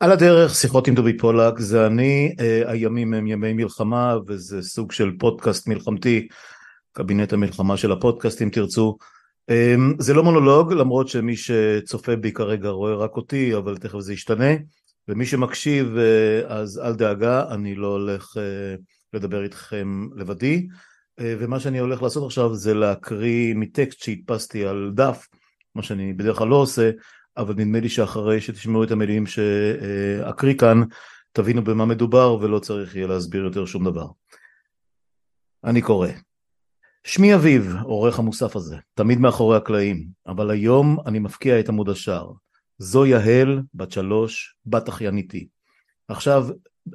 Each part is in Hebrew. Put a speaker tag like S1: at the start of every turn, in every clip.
S1: על הדרך, שיחות עם דובי פולק, זה אני, אה, הימים הם ימי מלחמה וזה סוג של פודקאסט מלחמתי, קבינט המלחמה של הפודקאסט אם תרצו. אה, זה לא מונולוג, למרות שמי שצופה בי כרגע רואה רק אותי, אבל תכף זה ישתנה, ומי שמקשיב אה, אז אל דאגה, אני לא הולך לדבר איתכם לבדי, ומה שאני הולך לעשות עכשיו זה להקריא מטקסט שהדפסתי על דף, מה שאני בדרך כלל לא עושה, אבל נדמה לי שאחרי שתשמעו את המילים שאקריא כאן, תבינו במה מדובר ולא צריך יהיה להסביר יותר שום דבר. אני קורא. שמי אביב, עורך המוסף הזה, תמיד מאחורי הקלעים, אבל היום אני מפקיע את עמוד השער. זו יהל, בת שלוש, בת אחייניתי. עכשיו,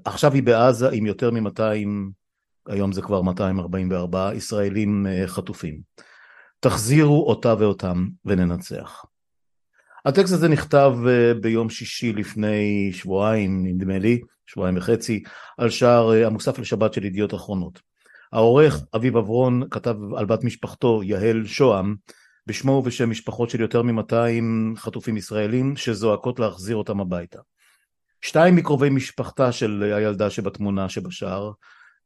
S1: עכשיו היא בעזה עם יותר מ-200, היום זה כבר 244 ישראלים אה, חטופים. תחזירו אותה ואותם וננצח. הטקסט הזה נכתב אה, ביום שישי לפני שבועיים, נדמה לי, שבועיים וחצי, על שער אה, המוסף לשבת של ידיעות אחרונות. העורך אביב אברון כתב על בת משפחתו יהל שוהם בשמו ובשם משפחות של יותר מ-200 חטופים ישראלים שזועקות להחזיר אותם הביתה. שתיים מקרובי משפחתה של הילדה שבתמונה שבשער,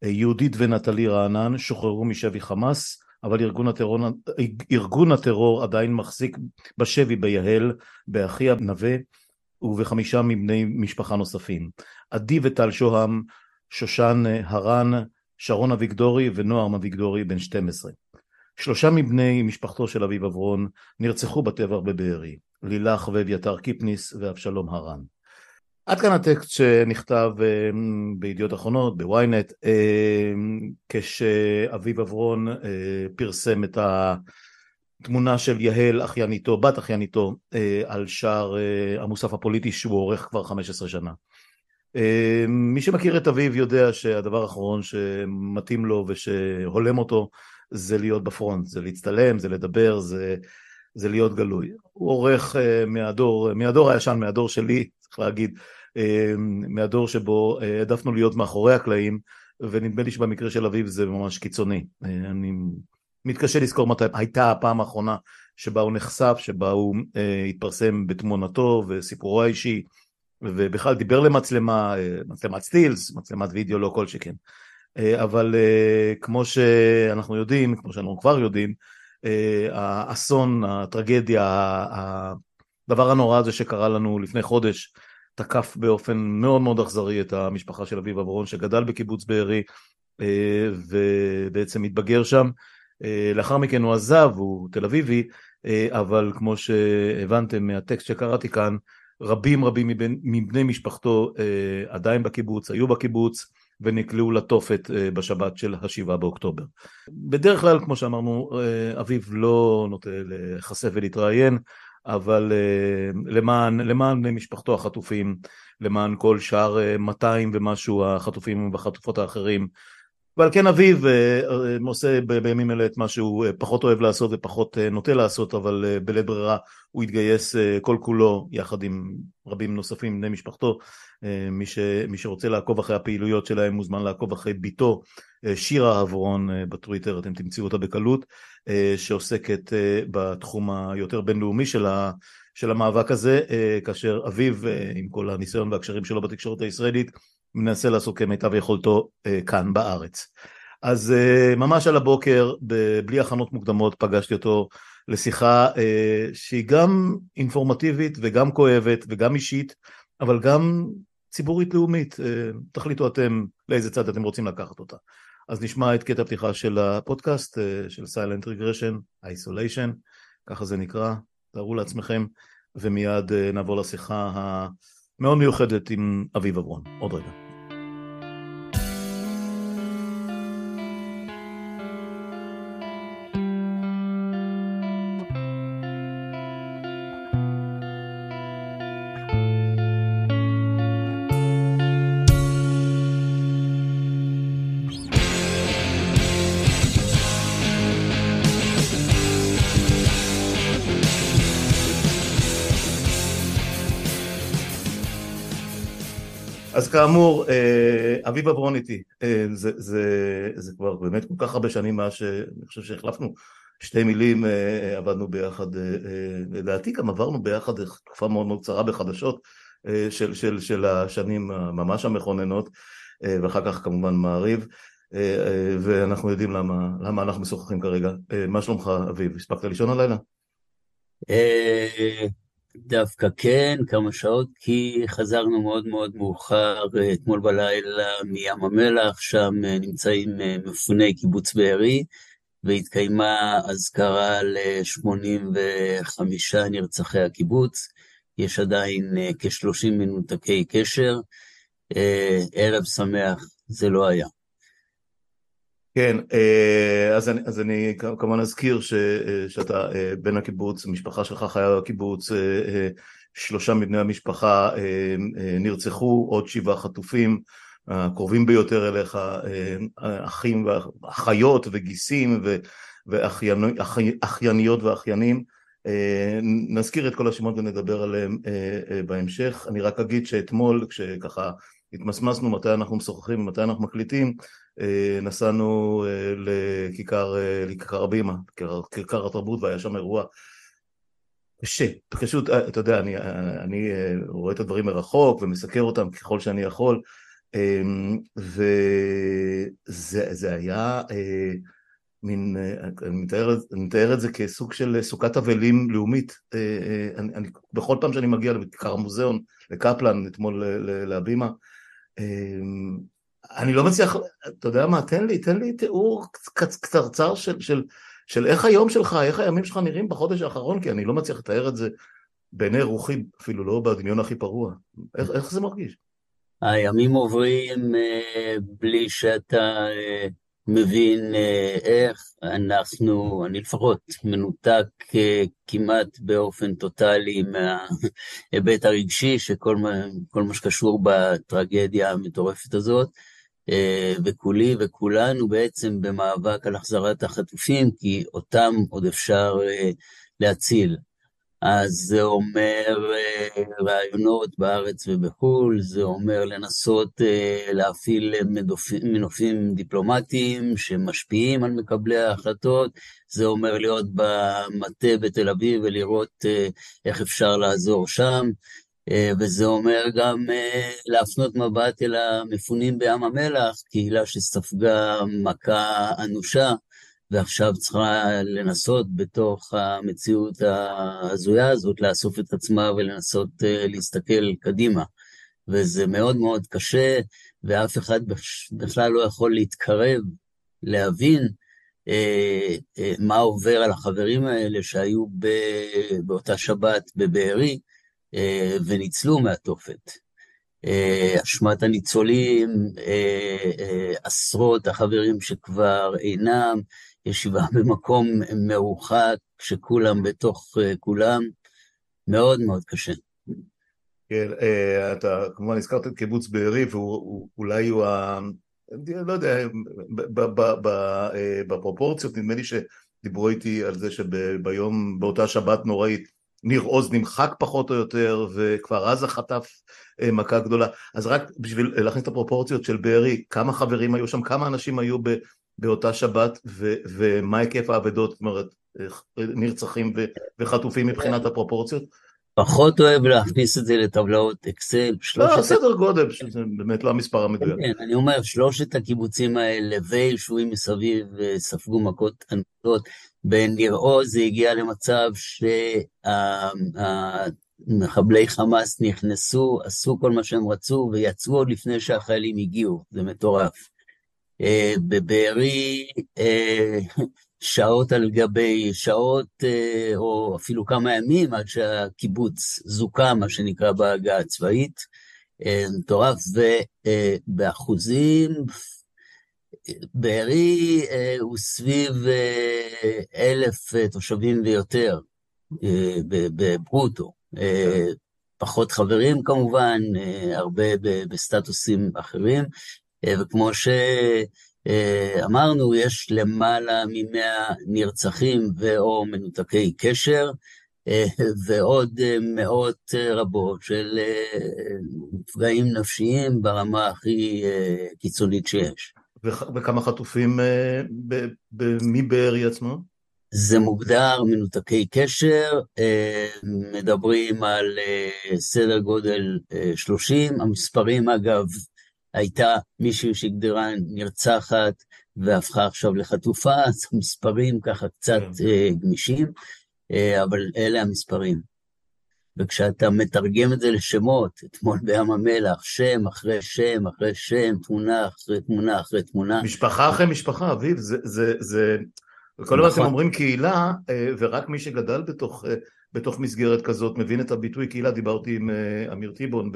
S1: אה, יהודית ונטלי רענן, שוחררו משבי חמאס אבל ארגון הטרור, ארגון הטרור עדיין מחזיק בשבי ביהל, באחיה נווה ובחמישה מבני משפחה נוספים. עדי וטל שוהם, שושן הרן, שרון אביגדורי ונועם אביגדורי בן 12. שלושה מבני משפחתו של אביב עברון נרצחו בטבח בבארי, לילך ואביתר קיפניס ואבשלום הרן. עד כאן הטקסט שנכתב אה, בידיעות אחרונות, בוויינט, אה, כשאביב עברון אה, פרסם את התמונה של יהל אחייניתו, בת אחייניתו, על שער המוסף הפוליטי שהוא עורך כבר 15 שנה. מי שמכיר את אביב יודע שהדבר האחרון שמתאים לו ושהולם אותו זה להיות בפרונט, זה להצטלם, זה לדבר, זה, זה להיות גלוי. הוא עורך מהדור, מהדור הישן, מהדור שלי, צריך להגיד, מהדור שבו אה, העדפנו להיות מאחורי הקלעים, ונדמה לי שבמקרה של אביב זה ממש קיצוני. אה, אני מתקשה לזכור מתי הייתה הפעם האחרונה שבה הוא נחשף, שבה הוא אה, התפרסם בתמונתו וסיפורו האישי, ובכלל דיבר למצלמה, מצלמת סטילס, מצלמת וידאו, לא כל שכן. אבל כמו שאנחנו יודעים, כמו שאנחנו כבר יודעים, האסון, הטרגדיה, הדבר הנורא הזה שקרה לנו לפני חודש תקף באופן מאוד מאוד אכזרי את המשפחה של אביב אברון שגדל בקיבוץ בארי אה, ובעצם התבגר שם. אה, לאחר מכן הוא עזב, הוא תל אביבי, אה, אבל כמו שהבנתם מהטקסט שקראתי כאן, רבים רבים מבין, מבני משפחתו עדיין בקיבוץ, היו בקיבוץ ונקלעו לתופת בשבת של השבעה באוקטובר. בדרך כלל, כמו שאמרנו, אביב לא נוטה להיחשף ולהתראיין, אבל uh, למען, למען בני משפחתו החטופים, למען כל שאר uh, 200 ומשהו החטופים והחטופות האחרים. ועל כן אביו uh, עושה בימים אלה את מה שהוא פחות אוהב לעשות ופחות נוטה לעשות, אבל בלית ברירה הוא התגייס כל כולו יחד עם רבים נוספים בני משפחתו. מי, ש, מי שרוצה לעקוב אחרי הפעילויות שלהם מוזמן לעקוב אחרי ביתו uh, שירה אברון uh, בטוויטר, אתם תמצאו אותה בקלות. אה, שעוסקת אה, בתחום היותר בינלאומי של, ה, של המאבק הזה, אה, כאשר אביו, עם כל הניסיון והקשרים שלו בתקשורת הישראלית, מנסה לעשות כמיטב יכולתו כאן בארץ. אז ממש על הבוקר, בלי הכנות מוקדמות, פגשתי אותו לשיחה שהיא גם אינפורמטיבית וגם כואבת וגם אישית, אבל גם ציבורית לאומית. תחליטו אתם לאיזה צד אתם רוצים לקחת אותה. אז נשמע את קטע הפתיחה של הפודקאסט, אה, של Silent Regression, Isolation, ככה זה נקרא, תארו לעצמכם, ומיד אה, נעבור לשיחה המאוד מיוחדת עם אביב אברון. עוד רגע. כאמור, אה, אביב אברון איתי, אה, זה, זה, זה כבר באמת כל כך הרבה שנים מאז שאני חושב שהחלפנו שתי מילים, אה, עבדנו ביחד, לדעתי גם עברנו ביחד תקופה מאוד מאוד קצרה בחדשות, של, של, של השנים ממש המכוננות, ואחר כך כמובן מעריב, ואנחנו יודעים למה, למה אנחנו משוחחים כרגע. מה שלומך, אביב? הספקת לישון הלילה?
S2: דווקא כן, כמה שעות, כי חזרנו מאוד מאוד מאוחר אתמול בלילה מים המלח, שם נמצאים מפוני קיבוץ בארי, והתקיימה אזכרה ל-85 נרצחי הקיבוץ. יש עדיין כ-30 מנותקי קשר. ערב שמח זה לא היה.
S1: כן, אה, אז אני, אז אני כמובן אזכיר ש, אה, שאתה אה, בן הקיבוץ, המשפחה שלך חיה בקיבוץ, שלושה מבני המשפחה נרצחו, עוד שבעה חטופים, הקרובים ביותר אליך, אחים ואחיות וגיסים ואחייניות ואחיינים. נזכיר את כל השמות ונדבר עליהם בהמשך. אני רק אגיד שאתמול, כשככה התמסמסנו מתי אנחנו משוחחים ומתי אנחנו מקליטים, נסענו אה, לכיכר, אה, לכיכר הבימה, כיכר התרבות, והיה שם אירוע קשה, פשוט, אתה יודע, אני, אני רואה את הדברים מרחוק ומסקר אותם ככל שאני יכול, וזה היה מין, אני מתאר, אני מתאר את זה כסוג של סוכת אבלים לאומית. אני, אני, בכל פעם שאני מגיע לכיכר המוזיאון, לקפלן, אתמול להבימה, אני לא מצליח, אתה יודע מה, תן לי, תן לי תיאור קצרצר של, של, של איך היום שלך, איך הימים שלך נראים בחודש האחרון, כי אני לא מצליח לתאר את זה בעיני רוחי, אפילו לא בדמיון הכי פרוע. איך, איך זה מרגיש?
S2: הימים עוברים אה, בלי שאתה אה, מבין אה, איך אנחנו, אני לפחות, מנותק אה, כמעט באופן טוטאלי מההיבט הרגשי, שכל מה, מה שקשור בטרגדיה המטורפת הזאת. אה, וכולי וכולנו בעצם במאבק על החזרת החטופים, כי אותם עוד אפשר אה, להציל. אז זה אומר אה, רעיונות בארץ ובחו"ל, זה אומר לנסות להפעיל מנופים דיפלומטיים שמשפיעים על מקבלי ההחלטות, זה אומר להיות במטה בתל אביב ולראות איך אפשר לעזור שם, וזה אומר גם אה, להפנות מבט אל המפונים בים המלח, קהילה שספגה מכה אנושה, ועכשיו צריכה לנסות בתוך המציאות ההזויה הזאת לאסוף את עצמה ולנסות אה, להסתכל קדימה. וזה מאוד מאוד קשה, ואף אחד בכלל לא יכול להתקרב, להבין מה עובר על החברים האלה שהיו באותה שבת בבארי, אה, וניצלו מהתופת. אה, אשמת הניצולים, אה, עשרות החברים שכבר אינם, ישיבה במקום מרוחק, שכולם בתוך כולם, מאוד מאוד קשה.
S1: כן, אתה כמובן הזכרת את קיבוץ בארי, ואולי הוא ה... לא יודע, בפרופורציות, נדמה לי שדיברו איתי על זה שביום, באותה שבת נוראית, ניר עוז נמחק פחות או יותר, וכבר עזה חטף אה, מכה גדולה. אז רק בשביל להכניס את הפרופורציות של בארי, כמה חברים היו שם, כמה אנשים היו ב, באותה שבת, ו, ומה היקף האבדות, זאת אומרת, אה, נרצחים ו, וחטופים מבחינת הפרופורציות?
S2: פחות אוהב להכניס את זה לטבלאות אקסל.
S1: לא, סדר גודל, זה באמת לא המספר המדויק.
S2: כן, אני אומר, שלושת הקיבוצים האלה ויישובים מסביב אה, ספגו מכות ענקות. בניר עוז זה הגיע למצב שהמחבלי חמאס נכנסו, עשו כל מה שהם רצו ויצאו עוד לפני שהחיילים הגיעו, זה מטורף. אה, בבארי אה, שעות על גבי שעות, אה, או אפילו כמה ימים עד שהקיבוץ זוכה, מה שנקרא בעגה הצבאית, מטורף, ובאחוזים בארי אה, הוא סביב אה, אלף אה, תושבים ויותר בברוטו. פחות חברים כמובן, הרבה בסטטוסים אחרים, וכמו שאמרנו, יש למעלה ממאה נרצחים ואו מנותקי קשר, ועוד מאות רבות של נפגעים נפשיים ברמה הכי קיצונית שיש.
S1: וכמה חטופים אה, מבארי עצמו?
S2: זה מוגדר מנותקי קשר, מדברים על סדר גודל 30, המספרים אגב, הייתה מישהי שהגדירה נרצחת והפכה עכשיו לחטופה, אז המספרים ככה קצת כן. גמישים, אבל אלה המספרים. וכשאתה מתרגם את זה לשמות, אתמול בים המלח, שם אחרי שם אחרי שם, תמונה אחרי תמונה אחרי תמונה.
S1: משפחה אחרי משפחה, אביב, זה, זה, זה... וכל הזמן נכון. אתם אומרים קהילה, אה, ורק מי שגדל בתוך, אה, בתוך מסגרת כזאת מבין את הביטוי קהילה, דיברתי עם אה, אמיר טיבון,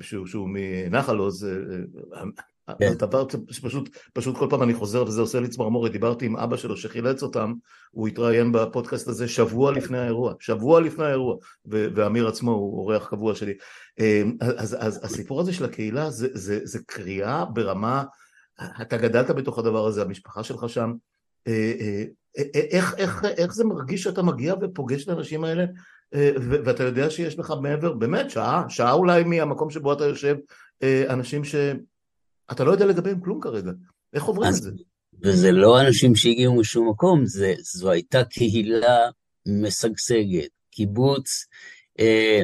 S1: שהוא, שהוא מנחל עוז, כן. דבר שפשוט פשוט כל פעם אני חוזר וזה עושה לי צמרמורת, דיברתי עם אבא שלו שחילץ אותם, הוא התראיין בפודקאסט הזה שבוע לפני האירוע, שבוע לפני האירוע, ואמיר עצמו הוא אורח קבוע שלי. אמ, אז, אז הסיפור הזה של הקהילה זה, זה, זה קריאה ברמה, אתה גדלת בתוך הדבר הזה, המשפחה שלך שם, אה, אה, אה, איך, איך, איך זה מרגיש שאתה מגיע ופוגש את האנשים האלה ואתה יודע שיש לך מעבר, באמת שעה, שעה אולי מהמקום שבו אתה יושב, אנשים ש... אתה לא יודע לגביהם כלום כרגע. איך עוברים את זה?
S2: וזה לא אנשים שהגיעו משום מקום, זה, זו הייתה קהילה משגשגת. קיבוץ אה,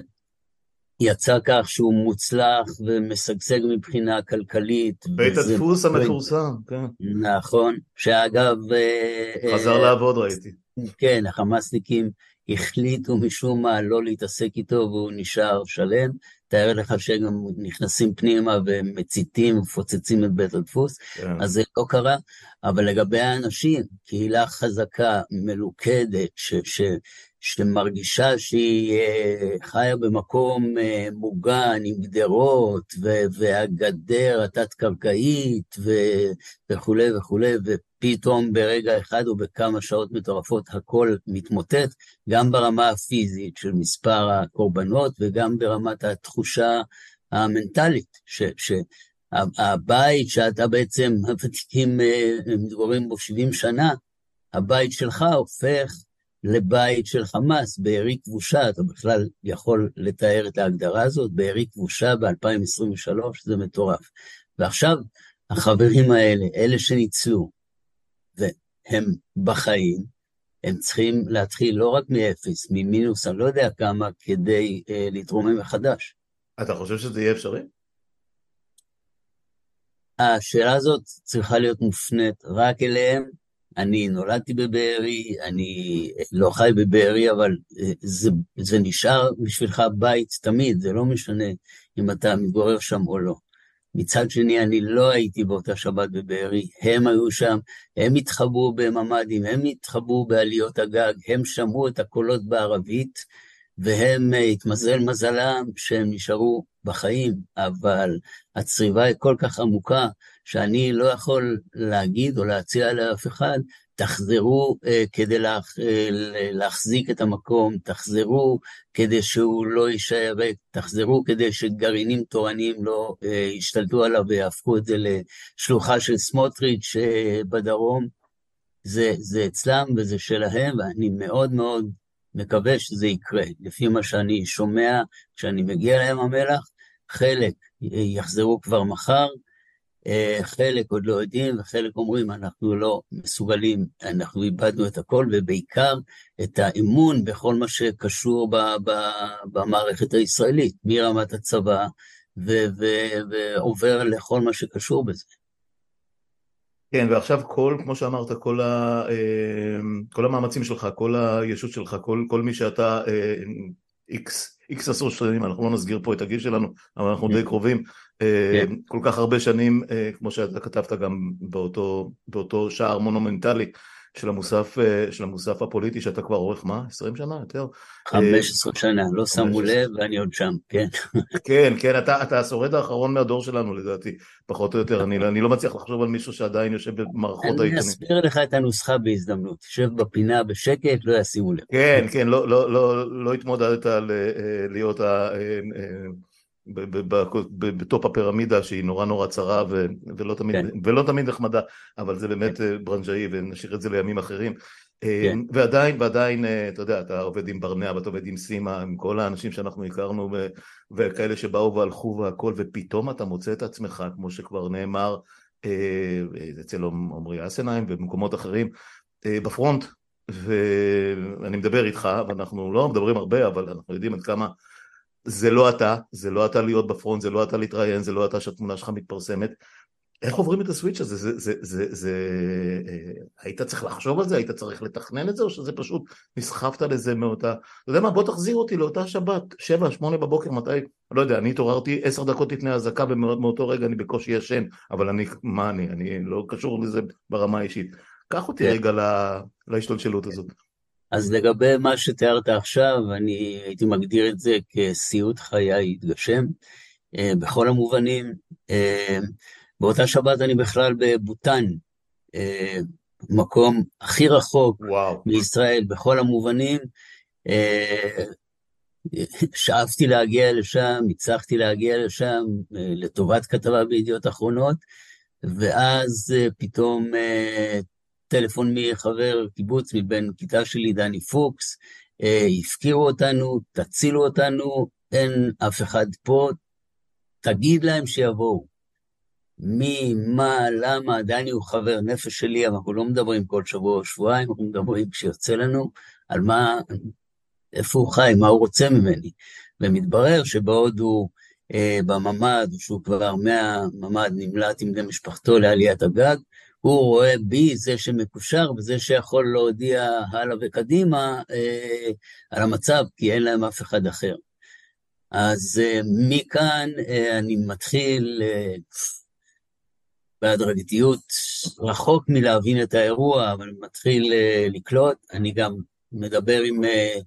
S2: יצא כך שהוא מוצלח ומשגשג מבחינה כלכלית.
S1: בית הדפוס המפורסם, כן.
S2: נכון, שאגב...
S1: אה, חזר אה, לעבוד ראיתי.
S2: כן, החמאסניקים החליטו משום מה לא להתעסק איתו והוא נשאר שלם. תאר לך שגם נכנסים פנימה ומציתים ופוצצים את בית הדפוס, כן. אז זה לא קרה. אבל לגבי האנשים, קהילה חזקה, מלוכדת, ש, ש, שמרגישה שהיא אה, חיה במקום אה, מוגן עם גדרות והגדר התת-קרקעית וכולי וכולי, ופתאום ברגע אחד או בכמה שעות מטורפות הכל מתמוטט, גם ברמה הפיזית של מספר הקורבנות וגם ברמת התחושה המנטלית, ש, שהבית שאתה בעצם, הוותיקים אה, מתגוררים בו 70 שנה, הבית שלך הופך לבית של חמאס, בארי כבושה, אתה בכלל יכול לתאר את ההגדרה הזאת, בארי כבושה ב-2023, זה מטורף. ועכשיו, החברים האלה, אלה שניצלו, והם בחיים, הם צריכים להתחיל לא רק מאפס, ממינוס, אני לא יודע כמה, כדי אה, להתרומם מחדש.
S1: אתה חושב שזה יהיה אפשרי?
S2: השאלה הזאת צריכה להיות מופנית רק אליהם, אני נולדתי בבארי, אני לא חי בבארי, אבל אה, זה, זה נשאר בשבילך בית תמיד, זה לא משנה אם אתה מתגורר שם או לא. מצד שני, אני לא הייתי באותה שבת בבארי, הם היו שם, הם התחבאו בממ"דים, הם התחבאו בעליות הגג, הם שמעו את הקולות בערבית, והם, אה, התמזל מזלם שהם נשארו בחיים, אבל הצריבה היא כל כך עמוקה, שאני לא יכול להגיד או להציע לאף אחד, תחזרו uh, כדי להח, uh, להחזיק את המקום, תחזרו כדי שהוא לא יישאר ריק, תחזרו כדי שגרעינים תורניים לא uh, ישתלטו עליו ויהפכו את זה לשלוחה של סמוטריץ' uh, בדרום. זה, זה אצלם וזה שלהם, ואני מאוד מאוד מקווה שזה יקרה. לפי מה שאני שומע כשאני מגיע לים המלח, חלק יחזרו כבר מחר, חלק עוד לא יודעים, וחלק אומרים, אנחנו לא מסוגלים, אנחנו איבדנו את הכל, ובעיקר את האמון בכל מה שקשור ב, ב, במערכת הישראלית, מרמת הצבא, ו, ו, ועובר לכל מה שקשור בזה.
S1: כן, ועכשיו כל, כמו שאמרת, כל, ה, אה, כל המאמצים שלך, כל הישות שלך, כל, כל מי שאתה איקס, איקס עשרות שנים, אנחנו לא נסגיר פה את הגיל שלנו, אבל אנחנו די כן. קרובים, אה, כן. כל כך הרבה שנים, אה, כמו שאתה כתבת גם באותו, באותו שער מונומנטלי של המוסף, אה, של המוסף הפוליטי, שאתה כבר עורך מה? 20 שנה? יותר?
S2: 15 שנה, לא שמו לב ואני עוד שם, כן.
S1: כן, כן, אתה, אתה השורד האחרון מהדור שלנו לדעתי, פחות או יותר, אני, אני לא מצליח לחשוב על מישהו שעדיין יושב במערכות העיתונים.
S2: אני אסביר לך את הנוסחה בהזדמנות, תשב בפינה בשקט, לא ישימו לב.
S1: כן, כן, לא, לא, לא, לא התמודדת להיות ה... ב top הפירמידה שהיא נורא נורא צרה ו, ולא, תמיד, כן. ולא תמיד נחמדה, אבל זה באמת כן. אה, ברנז'אי ונשאיר את זה לימים אחרים. אה, כן. ועדיין, ועדיין, אה, אתה יודע, אתה עובד עם ברנע ואתה עובד עם סימה, עם כל האנשים שאנחנו הכרנו ו, וכאלה שבאו והלכו והכל, ופתאום אתה מוצא את עצמך, כמו שכבר נאמר, אצל עמרי אסנהיים ובמקומות אחרים, ב front, ואני מדבר איתך, ואנחנו לא מדברים הרבה, אבל אנחנו יודעים עד כמה זה לא אתה, זה לא אתה להיות בפרונט, זה לא אתה להתראיין, זה לא אתה שהתמונה שלך מתפרסמת. איך עוברים את הסוויץ' הזה? זה, זה, זה, זה, אה, היית צריך לחשוב על זה? היית צריך לתכנן את זה? או שזה פשוט נסחפת לזה מאותה... אתה יודע מה? בוא תחזיר אותי לאותה שבת, שבע, שמונה בבוקר, מתי? לא יודע, אני התעוררתי עשר דקות לפני האזעקה ומאותו רגע אני בקושי ישן, אבל אני, מה אני? אני לא קשור לזה ברמה האישית. קח אותי כן. רגע להשתלשלות הזאת.
S2: אז לגבי מה שתיארת עכשיו, אני הייתי מגדיר את זה כסיוט חיי התגשם, אה, בכל המובנים. אה, באותה שבת אני בכלל בבוטן, אה, מקום הכי רחוק וואו. מישראל בכל המובנים. שאפתי להגיע לשם, הצלחתי להגיע לשם לטובת כתבה בידיעות אחרונות, ואז פתאום טלפון מחבר קיבוץ מבין כיתה שלי, דני פוקס, אה, הפקירו אותנו, תצילו אותנו, אין אף אחד פה, תגיד להם שיבואו. מי, מה, למה, דני הוא חבר נפש שלי, אבל אנחנו לא מדברים כל שבוע או שבועיים, אנחנו מדברים כשיוצא לנו על מה, איפה הוא חי, מה הוא רוצה ממני. ומתברר שבעוד הוא אה, בממ"ד, שהוא כבר מהממ"ד נמלט עם בני משפחתו לעליית הגג, הוא רואה בי זה שמקושר וזה שיכול להודיע הלאה וקדימה אה, על המצב, כי אין להם אף אחד אחר. אז אה, מכאן אה, אני מתחיל אה, בהדרגתיות, רחוק מלהבין את האירוע, אבל מתחיל אה, לקלוט. אני גם מדבר עם, אה,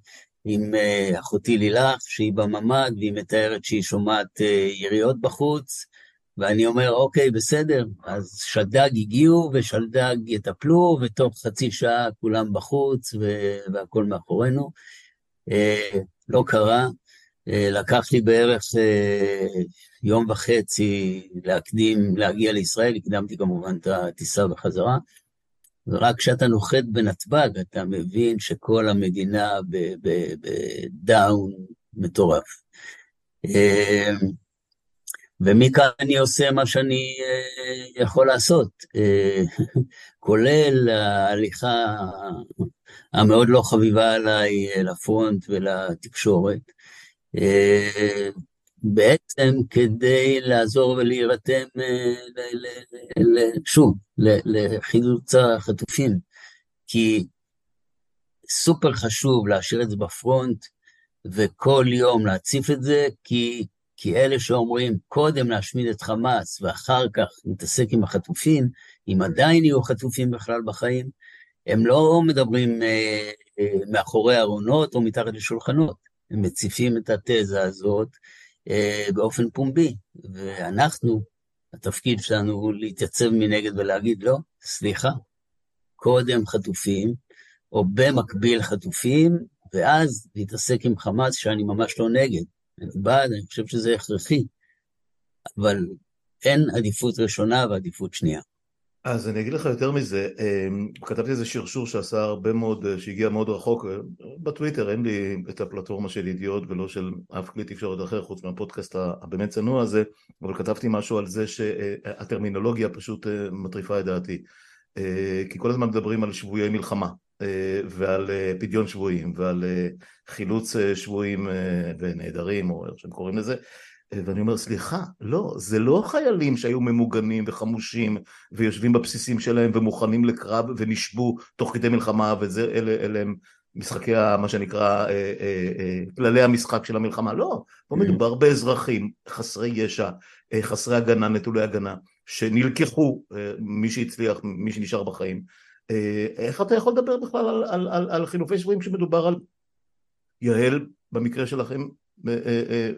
S2: עם אה, אחותי לילך, שהיא בממ"ד, והיא מתארת שהיא שומעת אה, יריות בחוץ. ואני אומר, אוקיי, בסדר, אז שלדג הגיעו ושלדג יטפלו, ותוך חצי שעה כולם בחוץ והכול מאחורינו. אה, לא קרה, אה, לקח לי בערך אה, יום וחצי להקדים, להגיע לישראל, הקדמתי כמובן את הטיסה בחזרה. ורק כשאתה נוחת בנתב"ג, אתה מבין שכל המדינה בדאון מטורף. ומכאן אני עושה מה שאני uh, יכול לעשות, uh, כולל ההליכה המאוד לא חביבה עליי uh, לפרונט ולתקשורת, בעצם כדי לעזור ולהירתם, שוב, לחילוץ החטופים, כי סופר חשוב להשאיר את זה בפרונט, וכל יום להציף את זה, כי כי אלה שאומרים קודם להשמיד את חמאס ואחר כך נתעסק עם החטופים, אם עדיין יהיו חטופים בכלל בחיים, הם לא מדברים אה, אה, מאחורי ארונות או מתחת לשולחנות, הם מציפים את התזה הזאת אה, באופן פומבי, ואנחנו, התפקיד שלנו הוא להתייצב מנגד ולהגיד לא, סליחה, קודם חטופים, או במקביל חטופים, ואז להתעסק עם חמאס שאני ממש לא נגד. בעד, אני חושב שזה הכרחי, אבל אין עדיפות ראשונה ועדיפות שנייה.
S1: אז אני אגיד לך יותר מזה, אמ, כתבתי איזה שרשור שעשה הרבה מאוד, שהגיע מאוד רחוק, בטוויטר אין לי את הפלטפורמה של ידיעות ולא של אף כלי תקשורת אחר חוץ מהפודקאסט הבאמת צנוע הזה, אבל כתבתי משהו על זה שהטרמינולוגיה פשוט אה, מטריפה את דעתי, אה, כי כל הזמן מדברים על שבויי מלחמה, אה, ועל אה, פדיון שבויים ועל אה, חילוץ שבויים ונעדרים או איך שהם קוראים לזה ואני אומר סליחה לא זה לא חיילים שהיו ממוגנים וחמושים ויושבים בבסיסים שלהם ומוכנים לקרב ונשבו תוך כדי מלחמה וזה אלה, אלה הם משחקי מה שנקרא כללי המשחק של המלחמה לא פה mm. מדובר באזרחים חסרי ישע חסרי הגנה נטולי הגנה שנלקחו מי שהצליח מי שנשאר בחיים אה, איך אתה יכול לדבר בכלל על, על, על, על חילופי שבויים כשמדובר על יעל במקרה שלכם אה,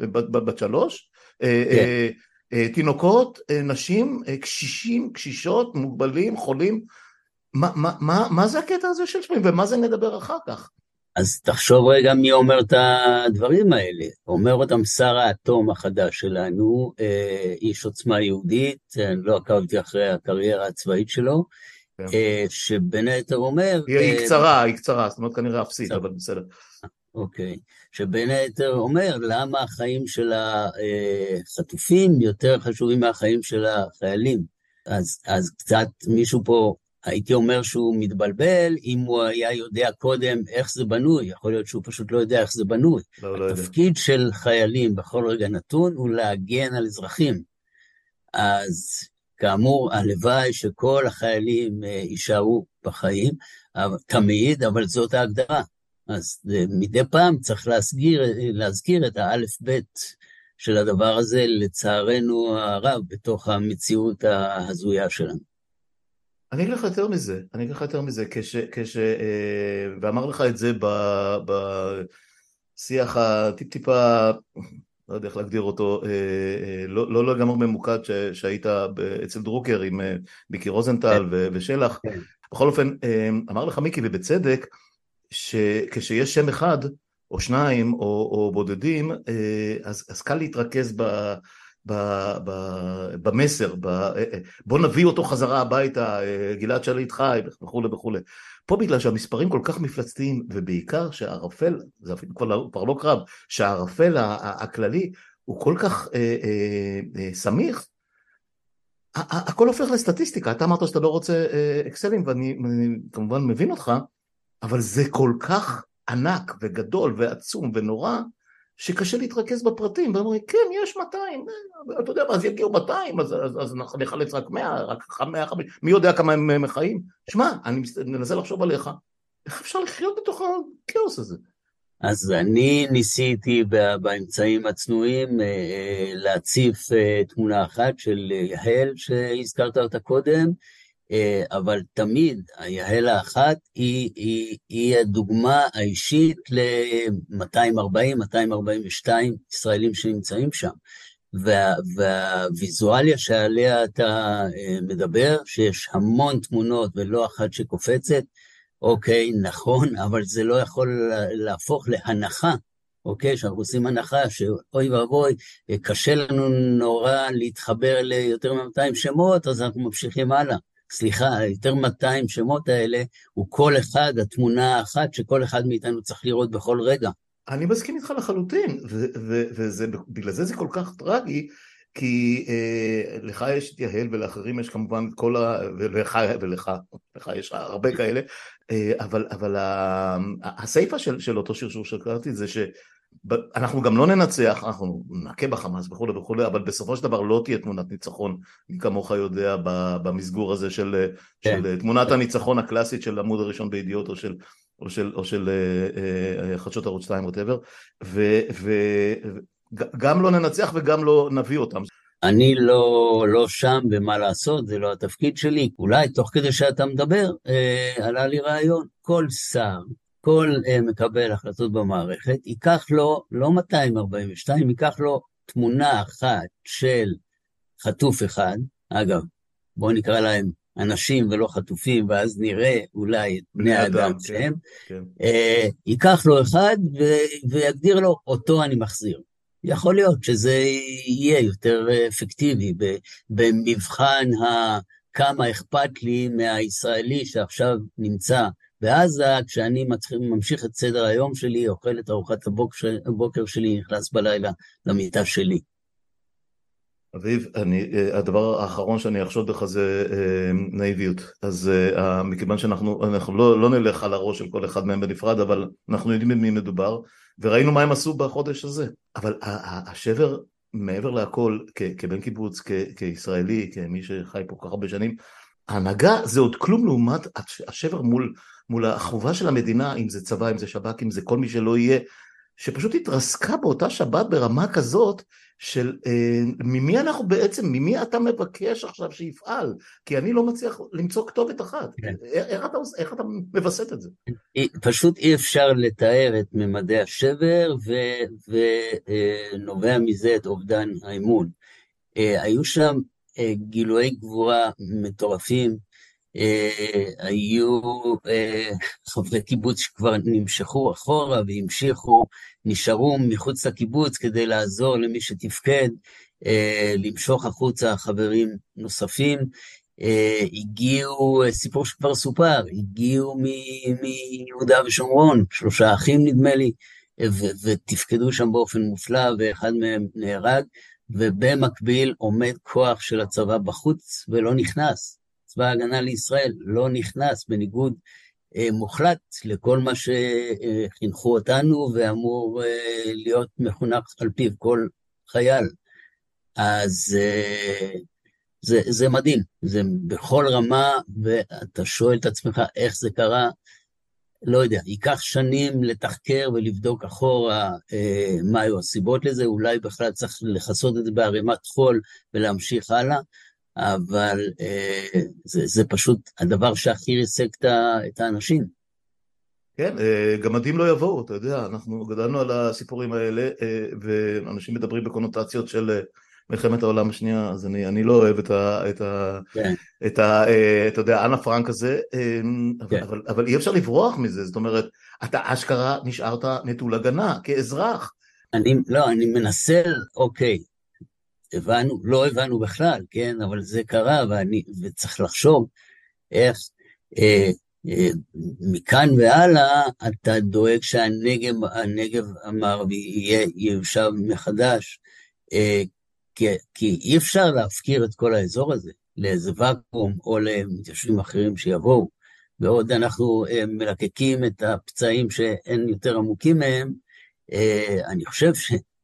S1: אה, בת שלוש, כן. תינוקות, נשים, קשישים, קשישות, מוגבלים, חולים, מה, מה, מה, מה זה הקטע הזה של שבויים ומה זה נדבר אחר כך?
S2: אז תחשוב רגע מי אומר את הדברים האלה. אומר אותם שר האטום החדש שלנו, איש עוצמה יהודית, אני לא עקבתי אחרי הקריירה הצבאית שלו. אה, שבין היתר אומר...
S1: היא אה, קצרה, היא קצרה, זאת אומרת כנראה אפסית, אבל בסדר.
S2: אוקיי, שבין היתר אומר למה החיים של החטופים יותר חשובים מהחיים של החיילים. אז, אז קצת מישהו פה הייתי אומר שהוא מתבלבל אם הוא היה יודע קודם איך זה בנוי, יכול להיות שהוא פשוט לא יודע איך זה בנוי. לא, לא התפקיד יודע. של חיילים בכל רגע נתון הוא להגן על אזרחים. אז כאמור, הלוואי שכל החיילים אה, יישארו בחיים, תמיד, אבל זאת ההגדרה. אז אה, מדי פעם צריך להזכיר, להזכיר את האלף-בית של הדבר הזה, לצערנו הרב, בתוך המציאות ההזויה שלנו.
S1: אני אגיד לך יותר מזה, אני אגיד לך יותר מזה, כש... כש אה, ואמר לך את זה בשיח הטיפ-טיפה, לא יודע איך להגדיר אותו, אה, אה, לא, לא לגמרי ממוקד שהיית אצל דרוקר עם מיקי רוזנטל כן. ושלח. כן. בכל אופן, אמר לך מיקי, ובצדק, שכשיש שם אחד, או שניים, או, או בודדים, אז, אז קל להתרכז ב... במסר, אה, אה, בוא נביא אותו חזרה הביתה, אה, גלעד שליט חי וכולי וכולי. פה בגלל שהמספרים כל כך מפלצתיים, ובעיקר שהערפל, זה אפילו כבר, לא, לא קרב, שהערפל הכללי הוא כל כך סמיך, הכל הופך לסטטיסטיקה. אתה אמרת שאתה לא רוצה אקסלים, ואני כמובן מבין אותך, אבל זה כל כך ענק וגדול ועצום ונורא, שקשה להתרכז בפרטים, ואומרים, כן, יש 200, אתה יודע מה, אז יגיעו 200, אז, אז, אז נחלץ רק 100, רק 100, מי יודע כמה הם חיים? שמע, אני מנסה לחשוב עליך, איך אפשר לחיות בתוך הכאוס הזה?
S2: אז אני ניסיתי באמצעים הצנועים אה, אה, להציף אה, תמונה אחת של יהל שהזכרת אותה קודם, אה, אבל תמיד היהל האחת היא, היא, היא הדוגמה האישית ל-240-242 ישראלים שנמצאים שם. וה, והוויזואליה שעליה אתה אה, מדבר, שיש המון תמונות ולא אחת שקופצת, אוקיי, נכון, אבל זה לא יכול להפוך להנחה, אוקיי, שאנחנו עושים הנחה שאוי ואבוי, קשה לנו נורא להתחבר ליותר מ-200 שמות, אז אנחנו ממשיכים הלאה. סליחה, יותר 200 שמות האלה, הוא כל אחד, התמונה האחת שכל אחד מאיתנו צריך לראות בכל רגע.
S1: אני מסכים איתך לחלוטין, ובגלל זה זה כל כך טרגי, כי אה, לך יש את יהל ולאחרים יש כמובן כל ה... ולך, ולך, לך יש הרבה כאלה, אה, אבל, אבל הסיפה של, של אותו שרשור שקראתי זה ש... אנחנו גם לא ננצח, אנחנו נכה בחמאס וכולי וכולי, אבל בסופו של דבר לא תהיה תמונת ניצחון, מי כמוך יודע, במסגור הזה של, כן. של תמונת הניצחון הקלאסית של עמוד הראשון בידיעות או של, או של, או של אה, אה, חדשות ערוץ 2 ווטאבר, וגם לא ננצח וגם לא נביא אותם.
S2: אני לא, לא שם במה לעשות, זה לא התפקיד שלי. אולי תוך כדי שאתה מדבר, אה, עלה לי רעיון. כל שר, כל uh, מקבל החלטות במערכת, ייקח לו, לא 242, ייקח לו תמונה אחת של חטוף אחד, אגב, בואו נקרא להם אנשים ולא חטופים, ואז נראה אולי את בני האדם כן, שהם, כן. Uh, ייקח לו אחד ו- ויגדיר לו, אותו אני מחזיר. יכול להיות שזה יהיה יותר אפקטיבי במבחן ה... כמה אכפת לי מהישראלי שעכשיו נמצא בעזה, כשאני מתחיל, ממשיך את סדר היום שלי, אוכל את ארוחת הבוקר, שלי, נכנס בלילה למיטה שלי.
S1: אביב, אני, אה, הדבר האחרון שאני אחשוד לך זה אה, נאיביות. אז אה, מכיוון שאנחנו לא, לא נלך על הראש של כל אחד מהם בנפרד, אבל אנחנו יודעים במי מדובר, וראינו מה הם עשו בחודש הזה. אבל השבר, מעבר להכל, כבן קיבוץ, כישראלי, כמי שחי פה כל כך הרבה שנים, ההנהגה זה עוד כלום לעומת השבר מול מול החובה של המדינה, אם זה צבא, אם זה שב"כ, אם זה כל מי שלא יהיה, שפשוט התרסקה באותה שבת ברמה כזאת של אה, ממי אנחנו בעצם, ממי אתה מבקש עכשיו שיפעל? כי אני לא מצליח למצוא כתובת אחת. כן. איך, איך, אתה, איך אתה מווסת את זה?
S2: פשוט אי אפשר לתאר את ממדי השבר ונובע אה, מזה את אובדן האמון. אה, היו שם אה, גילויי גבורה מטורפים, אה, היו אה, חברי קיבוץ שכבר נמשכו אחורה והמשיכו, נשארו מחוץ לקיבוץ כדי לעזור למי שתפקד, אה, למשוך החוצה חברים נוספים. הגיעו, סיפור שכבר סופר, הגיעו מיהודה ושומרון, שלושה אחים נדמה לי, ותפקדו שם באופן מופלא, ואחד מהם נהרג, ובמקביל עומד כוח של הצבא בחוץ ולא נכנס. צבא ההגנה לישראל לא נכנס בניגוד מוחלט לכל מה שחינכו אותנו ואמור להיות מחונך על פיו כל חייל. אז זה, זה מדהים, זה בכל רמה, ואתה שואל את עצמך איך זה קרה, לא יודע, ייקח שנים לתחקר ולבדוק אחורה אה, מה היו הסיבות לזה, אולי בכלל צריך לכסות את זה בערימת חול ולהמשיך הלאה, אבל אה, זה, זה פשוט הדבר שהכי ריסק את האנשים.
S1: כן, אה, גמדים לא יבואו, אתה יודע, אנחנו גדלנו על הסיפורים האלה, אה, ואנשים מדברים בקונוטציות של מלחמת העולם השנייה, אז אני, אני לא אוהב את ה... את ה, כן. את ה אה, אתה יודע, אנה פרנק הזה, אמ, כן. אבל, אבל אי אפשר לברוח מזה, זאת אומרת, אתה אשכרה נשארת נטול הגנה כאזרח.
S2: אני, לא, אני מנסה, אוקיי, הבנו, לא הבנו בכלל, כן, אבל זה קרה, ואני, וצריך לחשוב איך אה, אה, מכאן והלאה אתה דואג שהנגב הנגב המערבי יהיה ייושב מחדש, אה, כי, כי אי אפשר להפקיר את כל האזור הזה לאיזה ואקום או למתיישבים אחרים שיבואו. בעוד אנחנו אה, מלקקים את הפצעים שאין יותר עמוקים מהם, אה, אני חושב